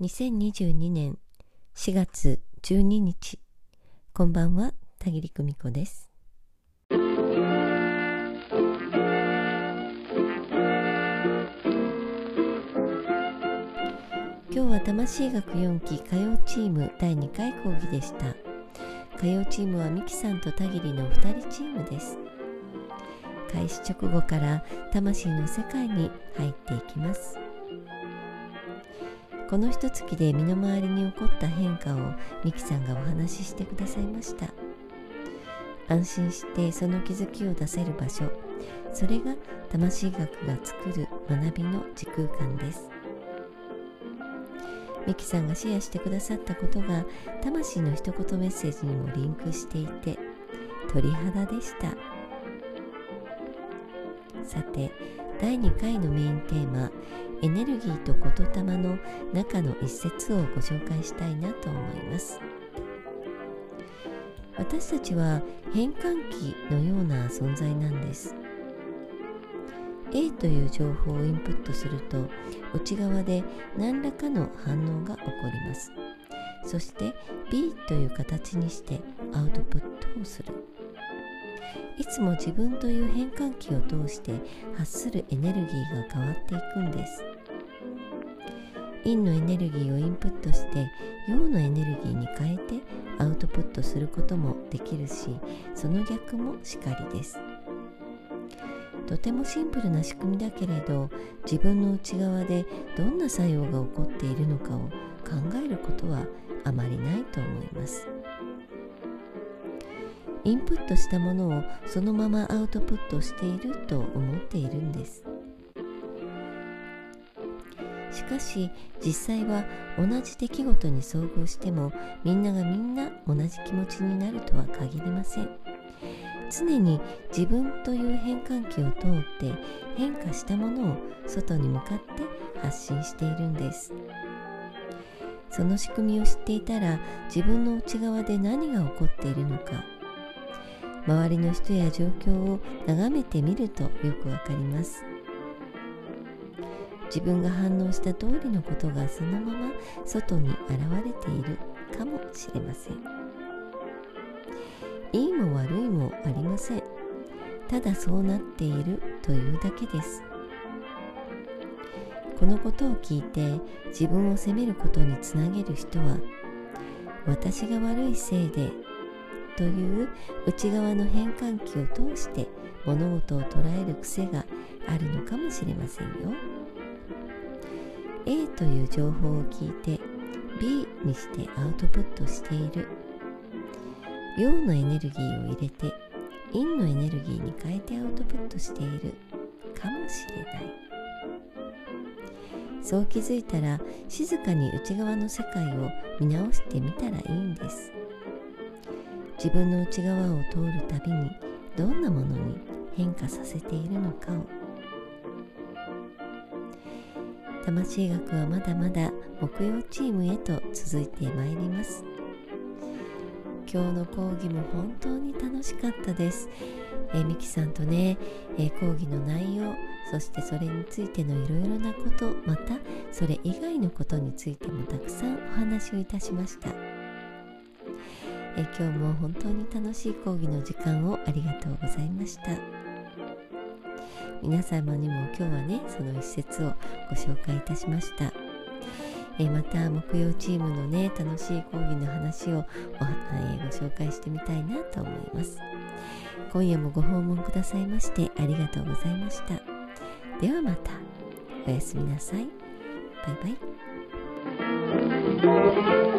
2022年4月12日こんばんは田切久美子です。今日は魂学4期歌謡チーム第2回講義でした。歌謡チームはミキさんと田切の2人チームです。開始直後から魂の世界に入っていきます。この一月で身の回りに起こった変化をミキさんがお話ししてくださいました。安心してその気づきを出せる場所。それが魂学が作る学びの時空間です。ミキさんがシェアしてくださったことが魂の一言メッセージにもリンクしていて鳥肌でした。さて第2回のメインテーマエネルギーと言霊の中の一節をご紹介したいなと思います。私たちは変換器のような存在なんです。A という情報をインプットすると内側で何らかの反応が起こります。そして B という形にしてアウトプットをする。いつも自分という変換器を通して発するエネルギーが変わっていくんです。陰のエネルギーをインプットして陽のエネルギーに変えてアウトプットすることもできるしその逆もしかりです。とてもシンプルな仕組みだけれど自分の内側でどんな作用が起こっているのかを考えることはあまりないと思います。インプットしたものをそのままアウトプットしていると思っているんです。しかし実際は同じ出来事に遭遇してもみんながみんな同じ気持ちになるとは限りません。常に自分という変換器を通って変化したものを外に向かって発信しているんです。その仕組みを知っていたら自分の内側で何が起こっているのか。周りの人や状況を眺めてみるとよくわかります。自分が反応した通りのことがそのまま外に現れているかもしれません。いいも悪いもありません。ただそうなっているというだけです。このことを聞いて自分を責めることにつなげる人は私が悪いせいでという内側の変換器を通して物事を捉える癖があるのかもしれませんよ。という情報を聞いて B にしてアウトプットしている。陽のエネルギーを入れて陰のエネルギーに変えてアウトプットしている。かもしれない。そう気づいたら静かに内側の世界を見直してみたらいいんです。自分の内側を通るたびにどんなものに変化させているのかを魂学はまだまだ木曜チームへと続いてまいります。今日の講義も本当に楽しかったです。えー、ミキさんとね、え、講義の内容そしてそれについてのいろいろなことまたそれ以外のことについてもたくさんお話をいたしました、え、今日も本当に楽しい講義の時間をありがとうございました。皆様にも今日はねその一節をご紹介いたしました。えまた木曜チームのね楽しい講義の話をお、えご紹介してみたいなと思います。今夜もご訪問くださいましてありがとうございました。ではまた。おやすみなさい。バイバイ。